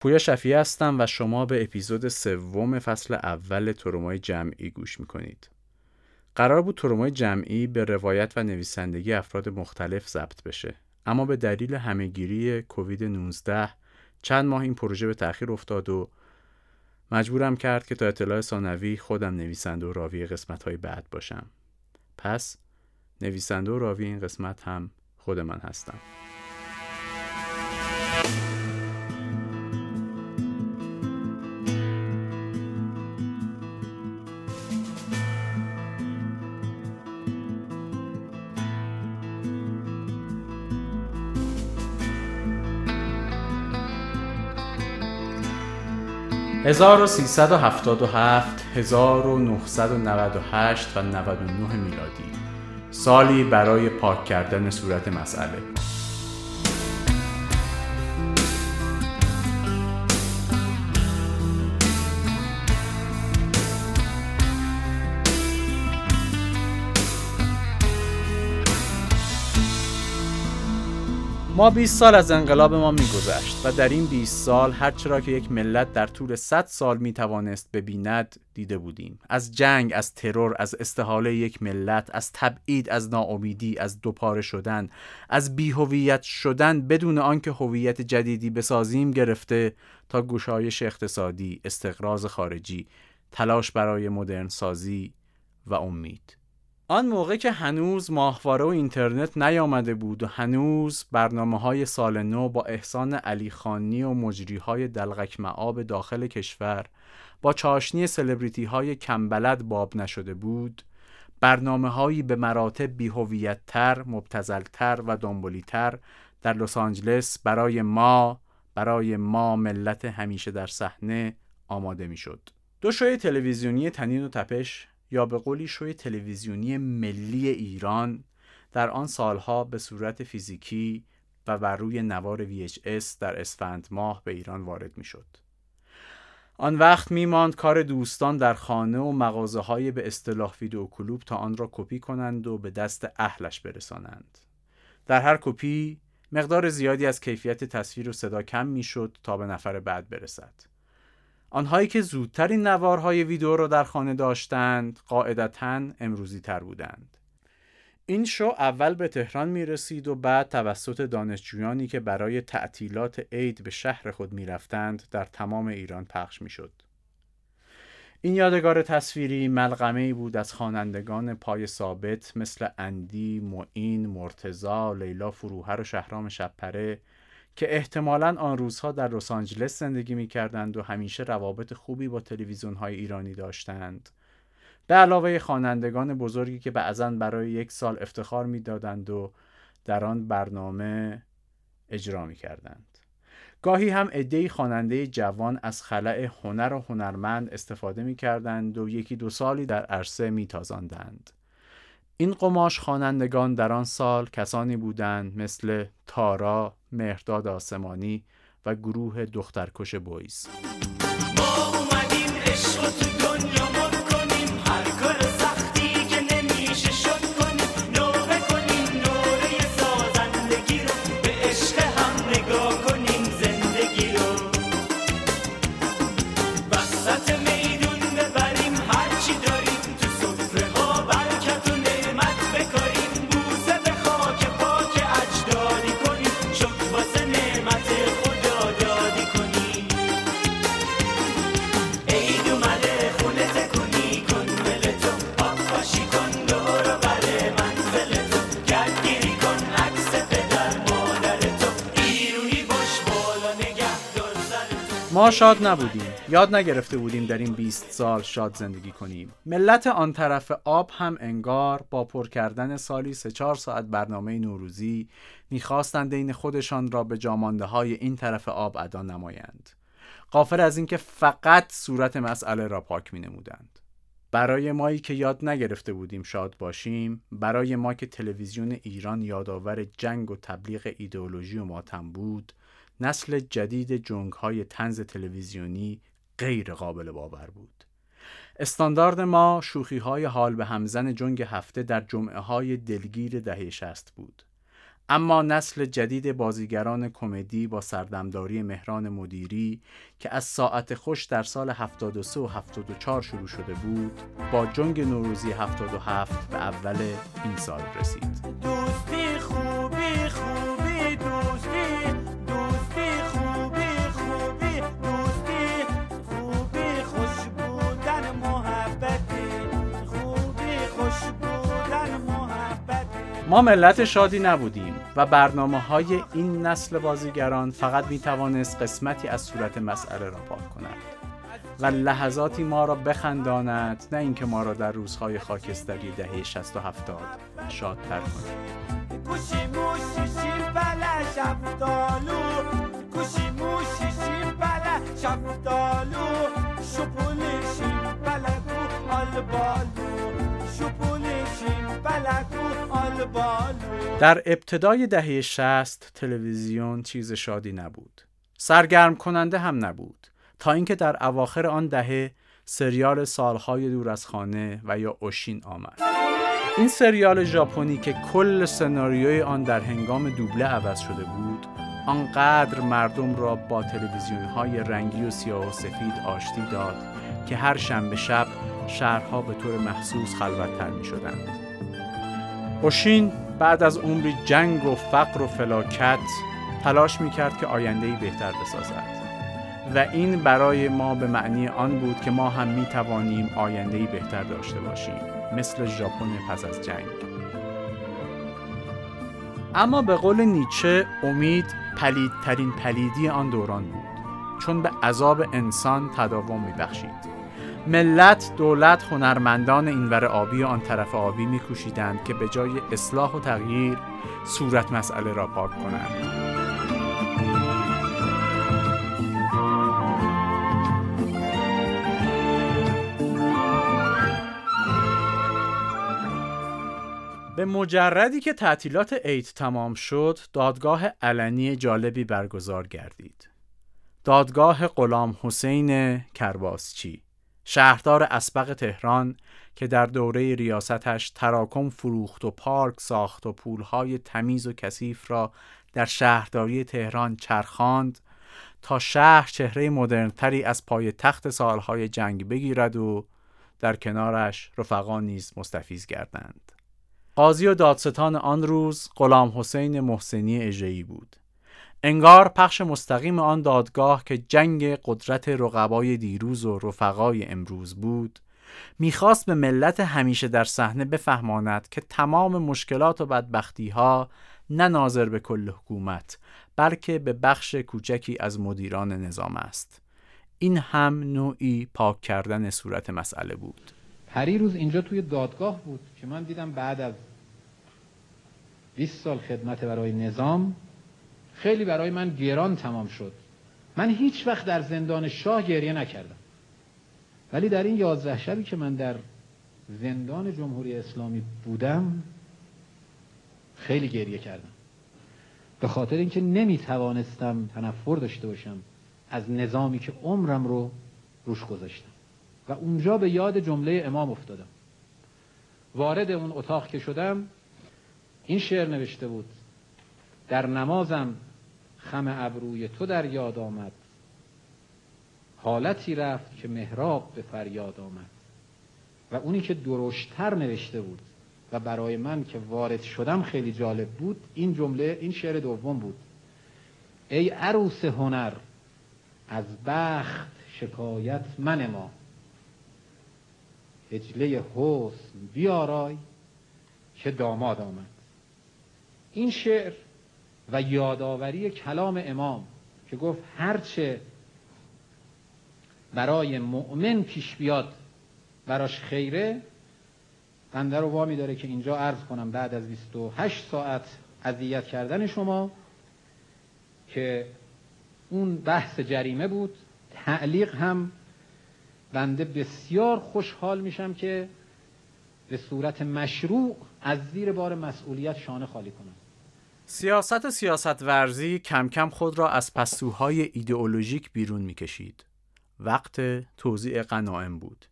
پویا شفیعی هستم و شما به اپیزود سوم فصل اول ترومای جمعی گوش می‌کنید. قرار بود ترومای جمعی به روایت و نویسندگی افراد مختلف ضبط بشه اما به دلیل همهگیری کووید 19 چند ماه این پروژه به تأخیر افتاد و مجبورم کرد که تا اطلاع ثانوی خودم نویسنده و راوی قسمت های بعد باشم. پس نویسنده و راوی این قسمت هم خود من هستم. 1377 1998 و 99 میلادی. سالی برای پاک کردن صورت مسئله. ما 20 سال از انقلاب ما میگذشت و در این 20 سال هرچرا که یک ملت در طول 100 سال می توانست ببیند دیده بودیم. از جنگ از ترور از استحاله یک ملت از تبعید از ناامیدی از دوپاره شدن از بیهویت شدن بدون آنکه هویت جدیدی بسازیم گرفته تا گشایش اقتصادی استقراض خارجی تلاش برای مدرن سازی و امید. آن موقع که هنوز ماهواره و اینترنت نیامده بود و هنوز برنامه های سال نو با احسان علی خانی و مجری های دلغک معاب داخل کشور با چاشنی سلبریتی های کمبلد باب نشده بود برنامه هایی به مراتب بیهویت تر، مبتزل تر و دنبالی تر در لس آنجلس برای ما برای ما ملت همیشه در صحنه آماده می‌شد. دو شوی تلویزیونی تنین و تپش یا به قولی شوی تلویزیونی ملی ایران در آن سالها به صورت فیزیکی و بر روی نوار VHS در اسفند ماه به ایران وارد می شد. آن وقت میماند کار دوستان در خانه و مغازه های به اصطلاح ویدیو کلوب تا آن را کپی کنند و به دست اهلش برسانند. در هر کپی مقدار زیادی از کیفیت تصویر و صدا کم می‌شد تا به نفر بعد برسد. آنهایی که زودتر این نوارهای ویدیو را در خانه داشتند قاعدتا امروزی تر بودند. این شو اول به تهران می رسید و بعد توسط دانشجویانی که برای تعطیلات عید به شهر خود می رفتند در تمام ایران پخش می شد. این یادگار تصویری ملغمه بود از خوانندگان پای ثابت مثل اندی، معین، مرتزا، لیلا فروهر و شهرام شبپره که احتمالا آن روزها در لس آنجلس زندگی می کردند و همیشه روابط خوبی با تلویزیون های ایرانی داشتند به علاوه خوانندگان بزرگی که بعضا برای یک سال افتخار می‌دادند و در آن برنامه اجرا می کردند. گاهی هم عدهای خواننده جوان از خلع هنر و هنرمند استفاده می کردند و یکی دو سالی در عرصه می تازاندند. این قماش خوانندگان در آن سال کسانی بودند مثل تارا، مهرداد آسمانی و گروه دخترکش بویز. شاد نبودیم. یاد نگرفته بودیم در این 20 سال شاد زندگی کنیم. ملت آن طرف آب هم انگار با پر کردن سالی سه چهار ساعت برنامه نوروزی می‌خواستند دین خودشان را به جامانده های این طرف آب ادا نمایند. قافر از اینکه فقط صورت مسئله را پاک می نمودند. برای مایی که یاد نگرفته بودیم شاد باشیم برای ما که تلویزیون ایران یادآور جنگ و تبلیغ ایدئولوژی و ماتم بود نسل جدید جنگ های تنز تلویزیونی غیر قابل باور بود. استاندارد ما شوخی های حال به همزن جنگ هفته در جمعه های دلگیر دهه شست بود. اما نسل جدید بازیگران کمدی با سردمداری مهران مدیری که از ساعت خوش در سال 73 و 74 شروع شده بود با جنگ نوروزی 77 به اول این سال رسید ما ملت شادی نبودیم و برنامه های این نسل بازیگران فقط می توانست قسمتی از صورت مسئله را پاک کند و لحظاتی ما را بخنداند نه اینکه ما را در روزهای خاکستری دهه 60 و 70 شادتر کند در ابتدای دهه 60 تلویزیون چیز شادی نبود. سرگرم کننده هم نبود. تا اینکه در اواخر آن دهه سریال سالهای دور از خانه و یا اوشین آمد. این سریال ژاپنی که کل سناریوی آن در هنگام دوبله عوض شده بود آنقدر مردم را با تلویزیون های رنگی و سیاه و سفید آشتی داد که هر شنبه شب شهرها به طور محسوس خلوتتر می شدند. اوشین بعد از عمری جنگ و فقر و فلاکت تلاش می کرد که آیندهی بهتر بسازد. و این برای ما به معنی آن بود که ما هم می توانیم آیندهی بهتر داشته باشیم مثل ژاپن پس از جنگ. اما به قول نیچه امید پلیدترین پلیدی آن دوران بود. چون به عذاب انسان تداوم می بخشید ملت، دولت، هنرمندان اینور آبی و آن طرف آبی میکوشیدند که به جای اصلاح و تغییر صورت مسئله را پاک کنند. به مجردی که تعطیلات عید تمام شد دادگاه علنی جالبی برگزار گردید دادگاه غلام حسین کرباسچی شهردار اسبق تهران که در دوره ریاستش تراکم فروخت و پارک ساخت و پولهای تمیز و کثیف را در شهرداری تهران چرخاند تا شهر چهره مدرنتری از پای تخت سالهای جنگ بگیرد و در کنارش رفقا نیز مستفیز گردند. قاضی و دادستان آن روز غلام حسین محسنی اژه‌ای بود. انگار پخش مستقیم آن دادگاه که جنگ قدرت رقبای دیروز و رفقای امروز بود می‌خواست به ملت همیشه در صحنه بفهماند که تمام مشکلات و بدبختی ها نه ناظر به کل حکومت بلکه به بخش کوچکی از مدیران نظام است. این هم نوعی پاک کردن صورت مسئله بود. پری روز اینجا توی دادگاه بود که من دیدم بعد از 20 سال خدمت برای نظام خیلی برای من گران تمام شد. من هیچ وقت در زندان شاه گریه نکردم. ولی در این یازده شبی که من در زندان جمهوری اسلامی بودم خیلی گریه کردم. به خاطر اینکه نمی توانستم تنفر داشته باشم از نظامی که عمرم رو روش گذاشتم. و اونجا به یاد جمله امام افتادم. وارد اون اتاق که شدم این شعر نوشته بود در نمازم خم ابروی تو در یاد آمد. حالتی رفت که محراب به فریاد آمد. و اونی که درشتر نوشته بود و برای من که وارد شدم خیلی جالب بود این جمله این شعر دوم بود. ای عروس هنر از بخت شکایت من ما. هجله حسن بیارای که داماد آمد. این شعر و یادآوری کلام امام که گفت هرچه برای مؤمن پیش بیاد براش خیره بنده رو وامی داره که اینجا عرض کنم بعد از 28 ساعت اذیت کردن شما که اون بحث جریمه بود. تعلیق هم بنده بسیار خوشحال میشم که به صورت مشروع از زیر بار مسئولیت شانه خالی کنم. سیاست سیاست ورزی کم کم خود را از پستوهای ایدئولوژیک بیرون می‌کشید. وقت توزیع قناعم بود.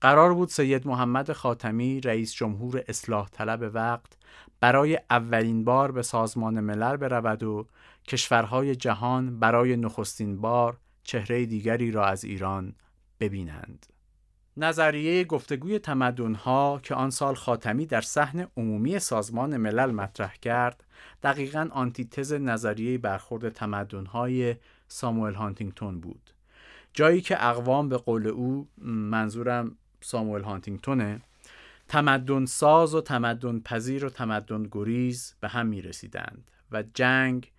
قرار بود سید محمد خاتمی رئیس جمهور اصلاح طلب وقت برای اولین بار به سازمان ملل برود و کشورهای جهان برای نخستین بار چهره دیگری را از ایران ببینند. نظریه گفتگوی تمدنها که آن سال خاتمی در صحن عمومی سازمان ملل مطرح کرد دقیقا آنتیتز نظریه برخورد تمدنهای ساموئل هانتینگتون بود. جایی که اقوام به قول او منظورم ساموئل هانتینگتونه تمدن ساز و تمدن پذیر و تمدن گریز به هم می رسیدند و جنگ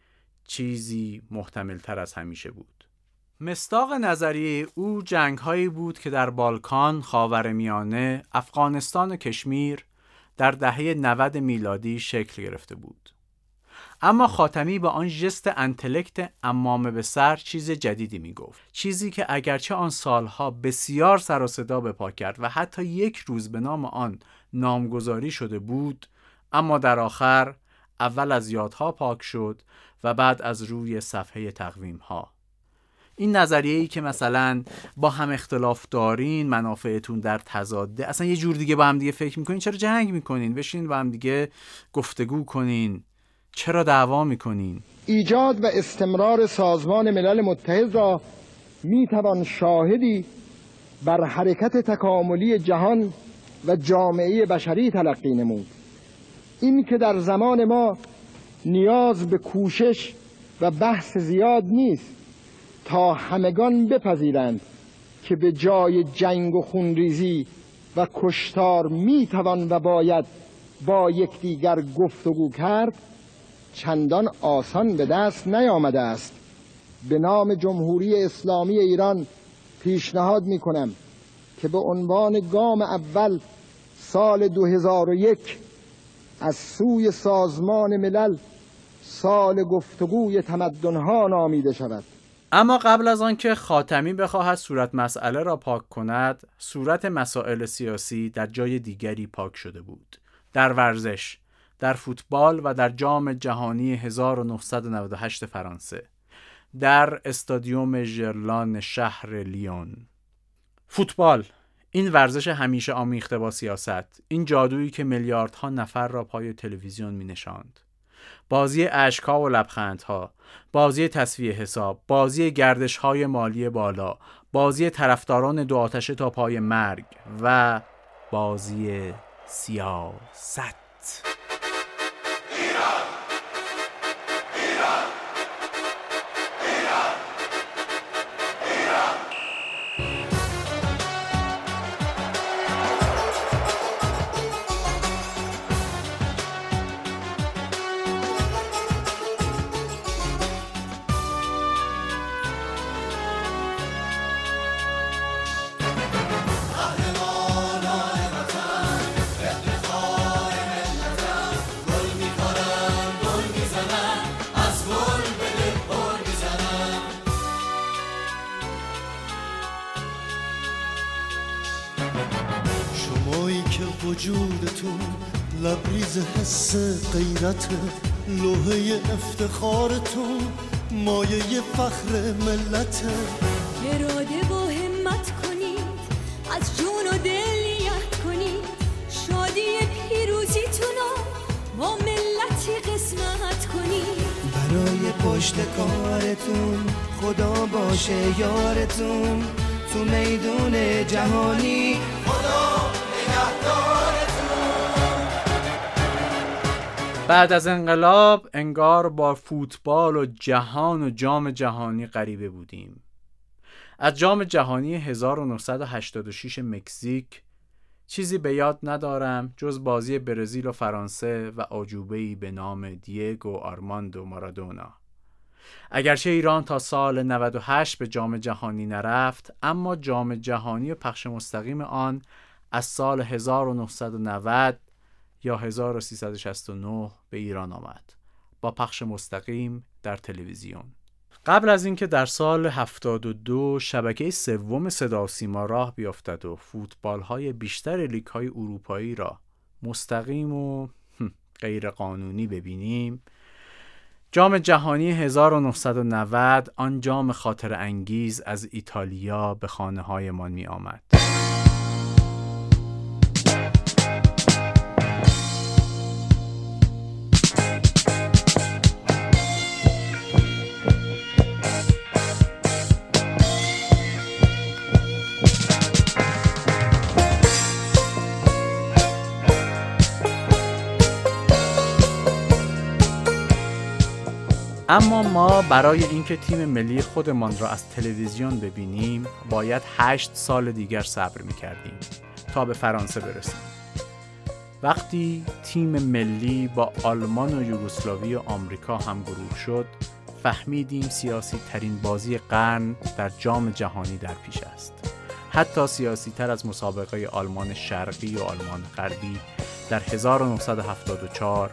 چیزی محتمل تر از همیشه بود. مستاق نظریه او جنگ هایی بود که در بالکان، خاورمیانه، افغانستان و کشمیر در دهه 90 میلادی شکل گرفته بود. اما خاتمی با آن ژست انتلکت امامه به سر چیز جدیدی می گفت. چیزی که اگرچه آن سالها بسیار سر و صدا به پا کرد و حتی یک روز به نام آن نامگذاری شده بود اما در آخر اول از یادها پاک شد و بعد از روی صفحه تقویم ها. این نظریه ای که مثلا با هم اختلاف دارین منافعتون در تضاده اصلا یه جور دیگه با هم دیگه فکر می‌کنین چرا جنگ می‌کنین؟ بشین با هم دیگه گفتگو کنین. چرا دعوا می‌کنین؟ ایجاد و استمرار سازمان ملل متحد را می‌توان شاهدی بر حرکت تکاملی جهان و جامعه بشری تلقی نمود. این که در زمان ما نیاز به کوشش و بحث زیاد نیست تا همگان بپذیرند که به جای جنگ و خونریزی و کشتار می‌توان و باید با یکدیگر گفتگو کرد چندان آسان به دست نیامده است. به نام جمهوری اسلامی ایران پیشنهاد می کنم که به عنوان گام اول سال 2001 از سوی سازمان ملل سال گفتگوی تمدنها نامیده شود. اما قبل از آنکه خاتمی بخواهد صورت مسئله را پاک کند صورت مسائل سیاسی در جای دیگری پاک شده بود. در ورزش در فوتبال و در جام جهانی 1998 فرانسه در استادیوم ژرلان شهر لیون. فوتبال این ورزش همیشه آمیخته با سیاست این جادویی که میلیاردها نفر را پای تلویزیون می نشاند بازی اشکا و لبخندها بازی تصویه حساب بازی گردش های مالی بالا بازی طرفداران دو آتش تا پای مرگ و بازی سیاست. غیرت لوحه افتخارتون مایه فخر ملت. اراده و همت کنید از جون و دل یاد کنید. شادی پیروزیتون با ملتی قسمت کنید. برای پشت کارتون خدا باشه یارتون. تو میدون جهانی خدا بعد از انقلاب انگار با فوتبال و جهان و جام جهانی غریبه بودیم. از جام جهانی 1986 مکزیک چیزی به یاد ندارم جز بازی برزیل و فرانسه و آجوبهی به نام دیگو آرماندو مارادونا. اگرچه ایران تا سال 98 به جام جهانی نرفت اما جام جهانی و پخش مستقیم آن از سال 1990 یا 1369 به ایران آمد با پخش مستقیم در تلویزیون قبل از اینکه در سال 72 شبکه سوم صدا و سیما راه بیفتد و فوتبال های بیشتر لیگ های اروپایی را مستقیم و غیر قانونی ببینیم جام جهانی 1990 آن جام خاطر انگیز از ایتالیا به خانه هایمان می آمد. اما ما برای اینکه تیم ملی خودمان را از تلویزیون ببینیم باید هشت سال دیگر صبر می کردیم تا به فرانسه برسیم. وقتی تیم ملی با آلمان و یوگسلاوی و آمریکا هم گروه شد فهمیدیم سیاسی ترین بازی قرن در جام جهانی در پیش است. حتی سیاسی تر از مسابقه آلمان شرقی و آلمان غربی در 1974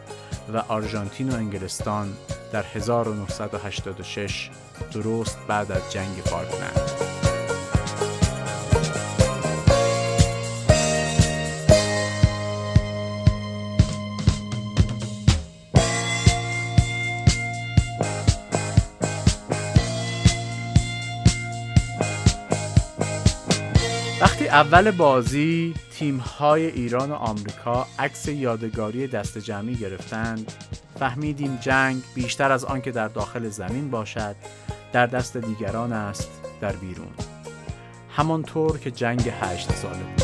و آرژانتین و انگلستان در 1986 درست بعد از جنگ فالکلند وقتی اول بازی تیم های ایران و آمریکا عکس یادگاری دست جمعی گرفتند فهمیدیم جنگ بیشتر از آنکه در داخل زمین باشد در دست دیگران است در بیرون. همانطور که جنگ هشت ساله بود.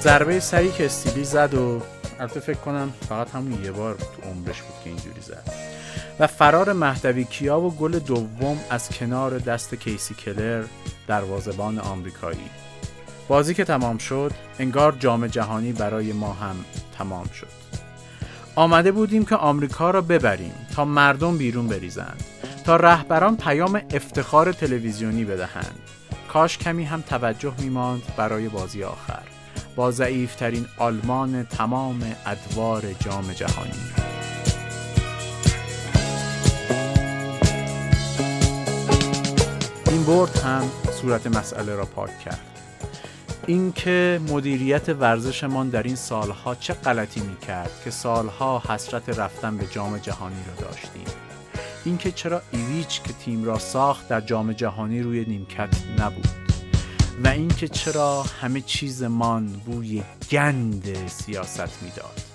ضربه سری که استیلی زد و البته فکر کنم فقط همون یه بار تو عمرش بود که اینجوری زد. و فرار مهدوی کیا و گل دوم از کنار دست کیسی کلر دروازه‌بان آمریکایی. بازی که تمام شد انگار جام جهانی برای ما هم تمام شد. آمده بودیم که آمریکا را ببریم تا مردم بیرون بریزند تا رهبران پیام افتخار تلویزیونی بدهند. کاش کمی هم توجه میماند برای بازی آخر. با ضعیفترین آلمان تمام ادوار جام جهانی. این برد هم صورت مسئله را پاک کرد. اینکه مدیریت ورزشمان در این سالها چه غلطی می کرد که سالها حسرت رفتن به جام جهانی را داشتیم. اینکه چرا ایویچ که تیم را ساخت در جام جهانی روی نیمکت نبود. و اینکه چرا همه چیزمان بوی گند سیاست می‌داد.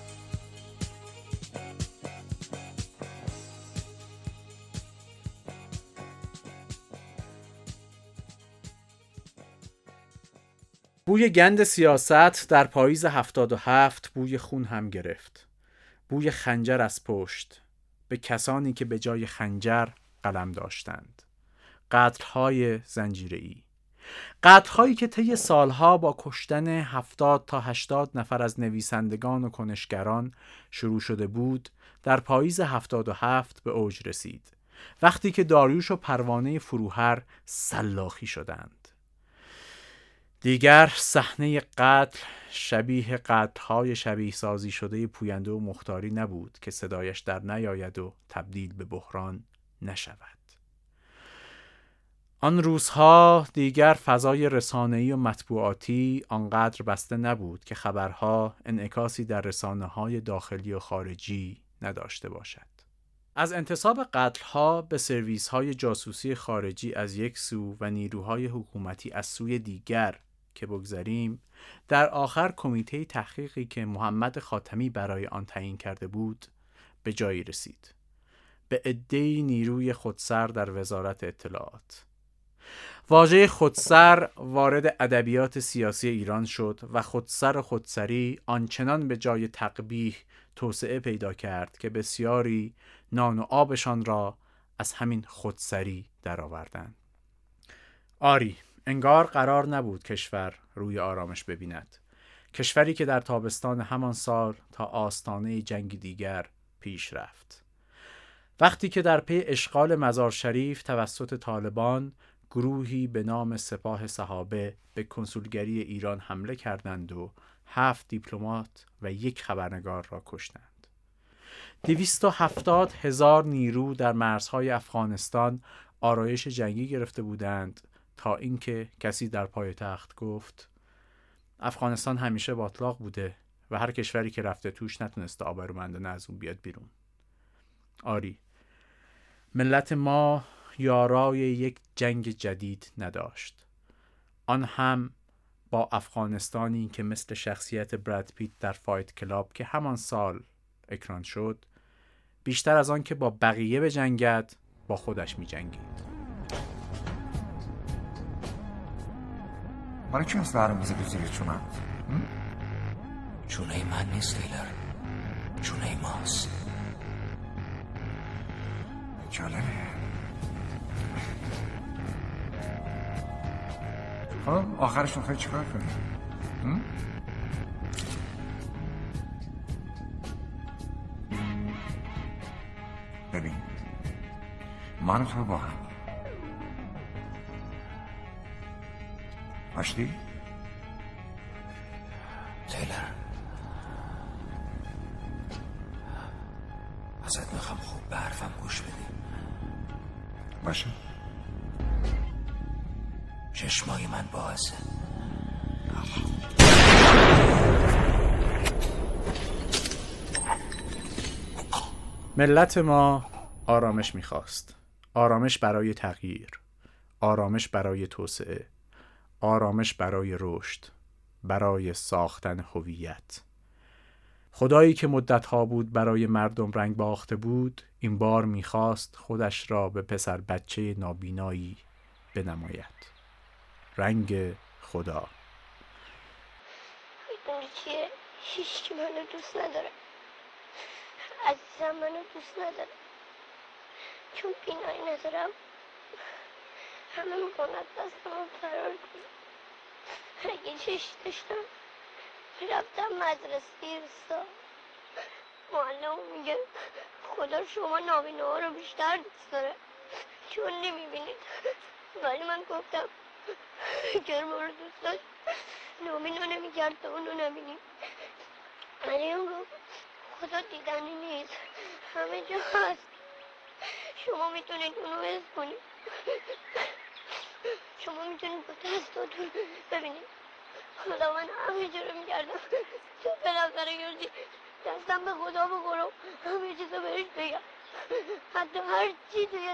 بوی گند سیاست در پاییز 77 بوی خون هم گرفت. بوی خنجر از پشت. به کسانی که به جای خنجر قلم داشتند. قتلهای زنجیره‌ای. قتلهایی که طی سالها با کشتن 70 تا 80 نفر از نویسندگان و کنشگران شروع شده بود در پاییز 77 به اوج رسید. وقتی که داریوش و پروانه فروهر سلاخی شدند. دیگر صحنه قتل شبیه قتلهای شبیه سازی شده پوینده و مختاری نبود که صدایش در نیاید و تبدیل به بحران نشود آن روزها دیگر فضای رسانه‌ای و مطبوعاتی آنقدر بسته نبود که خبرها انعکاسی در رسانه های داخلی و خارجی نداشته باشد. از انتصاب قتلها به سرویس های جاسوسی خارجی از یک سو و نیروهای حکومتی از سوی دیگر که بگذریم در آخر کمیته تحقیقی که محمد خاتمی برای آن تعیین کرده بود به جایی رسید به عدهای نیروی خودسر در وزارت اطلاعات واژه خودسر وارد ادبیات سیاسی ایران شد و خودسر خودسری آنچنان به جای تقبیح توسعه پیدا کرد که بسیاری نان و آبشان را از همین خودسری درآوردند. آری انگار قرار نبود کشور روی آرامش ببیند کشوری که در تابستان همان سال تا آستانه جنگ دیگر پیش رفت وقتی که در پی اشغال مزار شریف توسط طالبان گروهی به نام سپاه صحابه به کنسولگری ایران حمله کردند و هفت دیپلمات و یک خبرنگار را کشتند. دویست و هزار نیرو در مرزهای افغانستان آرایش جنگی گرفته بودند تا اینکه کسی در پای تخت گفت افغانستان همیشه باطلاق بوده و هر کشوری که رفته توش نتونسته آبرومندانه از اون بیاد بیرون آری ملت ما یارای یک جنگ جدید نداشت آن هم با افغانستانی که مثل شخصیت براد پیت در فایت کلاب که همان سال اکران شد بیشتر از آن که با بقیه به جنگت با خودش می جنگید. برای چی رو می‌زدی زیر چونم چونه من نیست تیلر چونه ماست جالبه خب آخرش می‌خوای چیکار کنی؟ هم؟ ببین. من تو با هم. آشتی؟ تیلر ازت می‌خوام خوب به حرفم گوش بدی باشه چشمای من بازه ملت ما آرامش می‌خواست. آرامش برای تغییر. آرامش برای توسعه. آرامش برای رشد برای ساختن هویت. خدایی که مدتها بود برای مردم رنگ باخته بود این بار می‌خواست خودش را به پسر بچه نابینایی بنماید. رنگ خدا. می‌دونی چیه هیچکی منو دوست نداره. عزیزم منو دوست نداره. چون بینایی ندارم. همه می‌کنن دستم فرار کنم چشم داشتم رفتم مدرسه روستا معلم میگه خدا شما نابینه ها رو بیشتر دوست داره. چون نمی‌بینید. ولی من گفتم اگر ما رو دوست داشت. نابینا نمی‌کرد تا اونو نبینیم. ولی اون گفت خدا دیدنی نیست. همه جا هست. شما می‌تونید اونو حس کنید شما می‌تونید با دستاتون ببینید خدا من همه جا رو می‌کردم. تو بالاخره گردی دستم به خدا بخورم همه چیز رو بهش بگم. حتی هر چی توی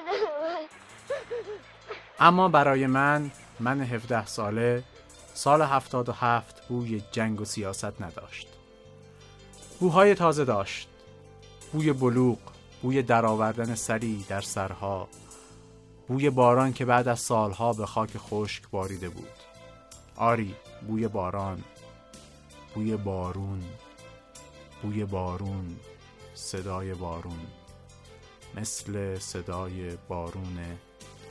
اما برای من من 17 ساله سال 77 بوی جنگ و سیاست نداشت. بوهای تازه داشت. بوی بلوغ بوی درآوردن سری در سرها. بوی باران که بعد از سالها به خاک خشک باریده بود. آری بوی باران بوی بارون بوی بارون صدای بارون مثل صدای بارون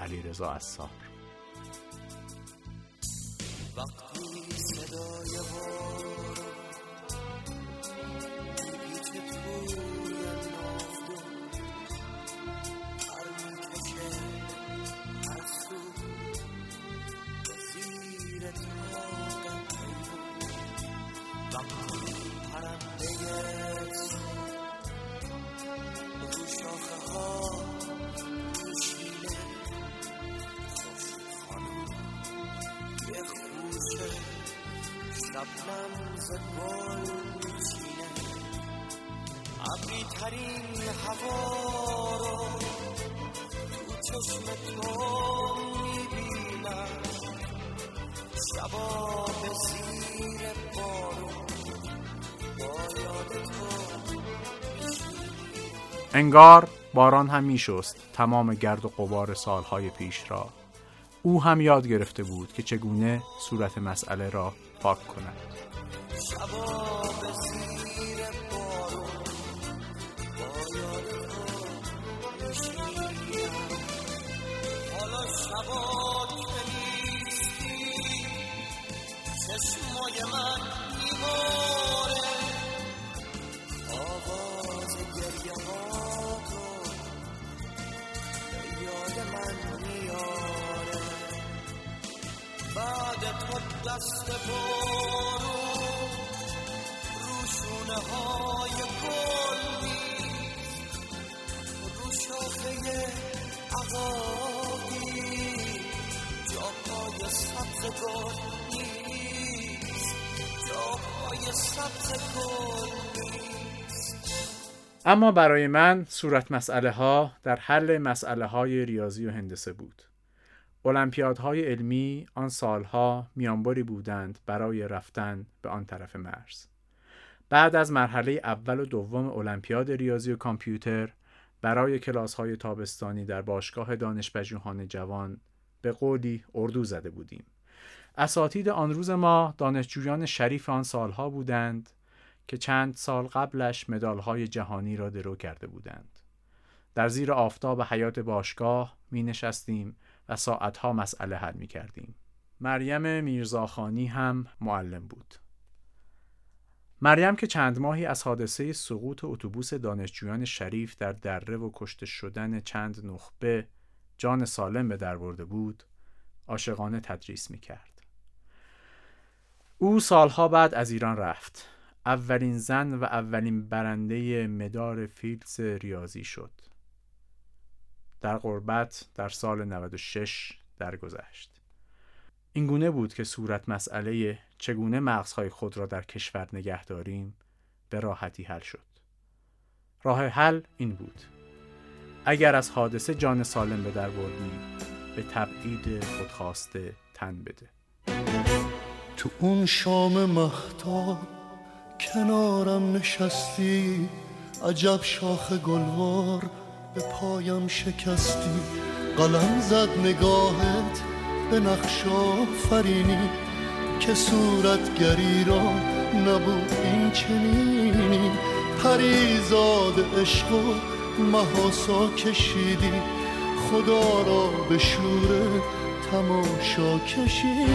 علیرضا عصار ترین هوا رو تو چشم تو می‌بینم. شبا به زیر بارون با یاد تو انگار باران هم میشست تمام گرد و غبار سالهای پیش را. او هم یاد گرفته بود که چگونه صورت مسئله را پاک کند. اما برای من صورت مسئله ها در حل مسئله های ریاضی و هندسه بود. المپیادهای علمی آن سالها میانبری بودند برای رفتن به آن طرف مرز. بعد از مرحله اول و دوم المپیاد ریاضی و کامپیوتر برای کلاس های تابستانی در باشگاه دانشپژوهان جوان به قولی اردو زده بودیم. اساتید آن روز ما دانشجویان شریف آن سالها بودند که چند سال قبلش مدالهای جهانی را درو کرده بودند در زیر آفتاب حیات باشگاه می نشستیم و ساعتها مسئله حل می کردیم. مریم میرزاخانی هم معلم بود. مریم که چند ماهی از حادثه سقوط اتوبوس دانشجویان شریف در دره و کشته شدن چند نخبه جان سالم به در برده بود، عاشقانه تدریس می کرد. او سالها بعد از ایران رفت. اولین زن و اولین برنده مدار فیلدز ریاضی شد. در غربت در سال 96 درگذشت. این گونه بود که صورت مسئله چگونه مغزهای خود را در کشور نگه داریم به راحتی حل شد. راه حل این بود. اگر از حادثه جان سالم به در بردی به تبعید خودخواسته تن بده. تو اون شام مهتاب کنارم نشستی عجب شاخ گلوار به پایم شکستی. قلم زد نگاهت به نقشا فرینی که صورتگری را نبود این چنینی. پریزاد عشق و محاسا کشیدی خدا را به شور تماشا کشیدی.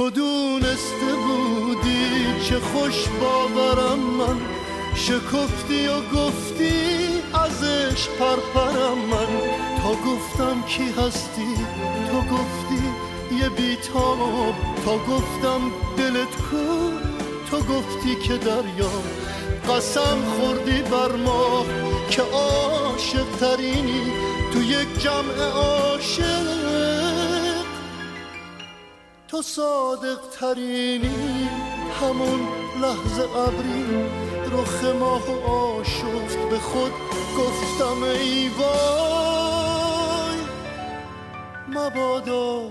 تو دونسته بودی چه خوش باورم من؟ شکفتی و گفتی ازش پرپرم من. تا گفتم کی هستی؟ تو گفتی یه بیتاب. تا گفتم دلت کو؟ تو گفتی که دریا. قسم خوردی بر ما که عاشق ترینی تو یک جمع عاشق. صادق ترینی همون لحظه ابری رخ ماه آشفت به خود گفتم ای وای مبادا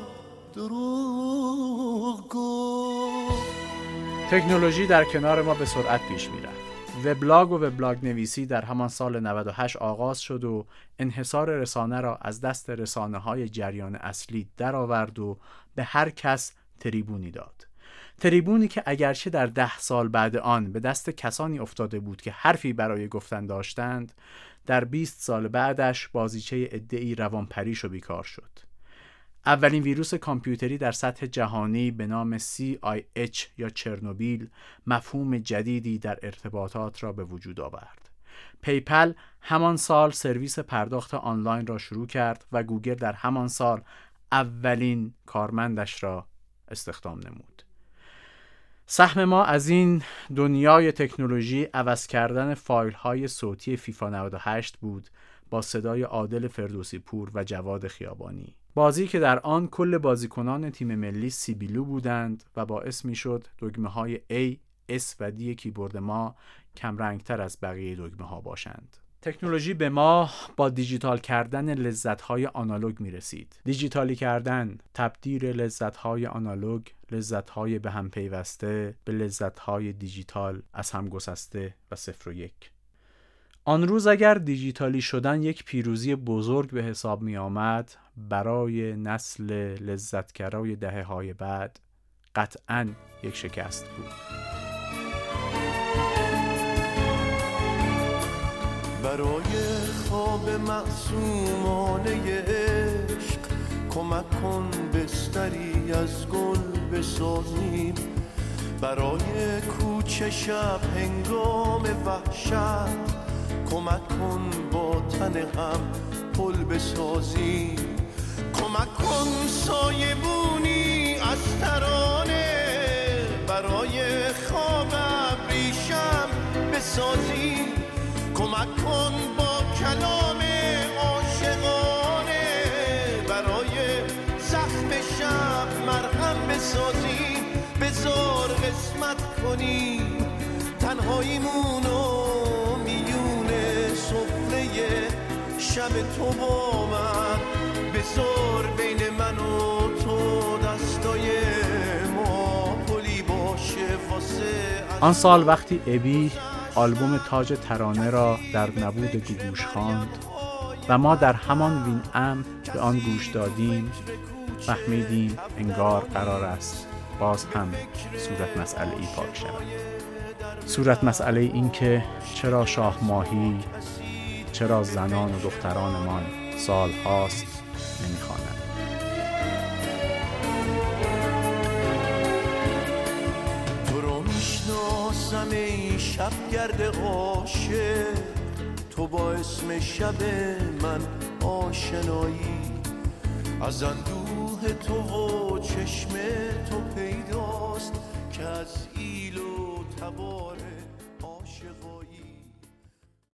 دروغ گفت تکنولوژی در کنار ما به سرعت پیش می‌رفت. وبلاگ و وبلاگ نویسی در همان سال 98 آغاز شد و انحصار رسانه را از دست رسانه های جریان اصلی درآورد و به هر کس تریبونی داد. تریبونی که اگرچه در ده سال بعد آن به دست کسانی افتاده بود که حرفی برای گفتن داشتند در 20 سال بعدش بازیچه عده‌ای روانپریش و بیکار شد. اولین ویروس کامپیوتری در سطح جهانی به نام CIH یا چرنوبیل مفهوم جدیدی در ارتباطات را به وجود آورد. PayPal همان سال سرویس پرداخت آنلاین را شروع کرد و گوگل در همان سال اولین کارمندش را استخدام نمود. سهم ما از این دنیای تکنولوژی عوض کردن فایل های صوتی فیفا 98 بود با صدای عادل فردوسی پور و جواد خیابانی. بازی که در آن کل بازیکنان تیم ملی سیبیلو بودند و باعث می شد دگمه های A, S و D کیبورد ما کمرنگتر از بقیه دگمه ها باشند. تکنولوژی به ما با دیجیتال کردن لذت های آنالوگ می رسید. دیجیتالی کردن، تبدیل لذت های آنالوگ، لذت های به هم پیوسته به لذت های دیجیتال از هم گسسته و صفر و یک. آن روز اگر دیجیتالی شدن یک پیروزی بزرگ به حساب می آمد برای نسل لذتگرای دهه های بعد قطعا یک شکست بود برای خواب معصومانه عشق کمک کن بستری از گل بسازیم. برای کوچه شب هنگام وحشت کمک کن با تن هم پل بسازیم. کمک کن سایبونی از ترانه برای خواب ابریشم بسازیم. کمک کن با کلام عاشقانه برای زخم شب مرهم بسازیم بزار قسمت کنیم تنهاییمونو میونه سفره شب تو با من. بزار بین من و تو دستای ما پلی باشه واسه آن سال وقتی ابی آلبوم تاج ترانه را در نبود گوگوش خواند و ما در همان وین ام به آن گوش دادیم فهمیدیم انگار قرار است باز هم صورت مسئله ای پاک شود. صورت مسئله این که چرا شاه ماهی چرا زنان و دخترانمان سال هاست نمی‌خوانند می‌شناسم ای شبگرد عاشق. تو با اسم شب من آشنایی. از اندوه تو و چشم تو پیداست که از ایل و تبار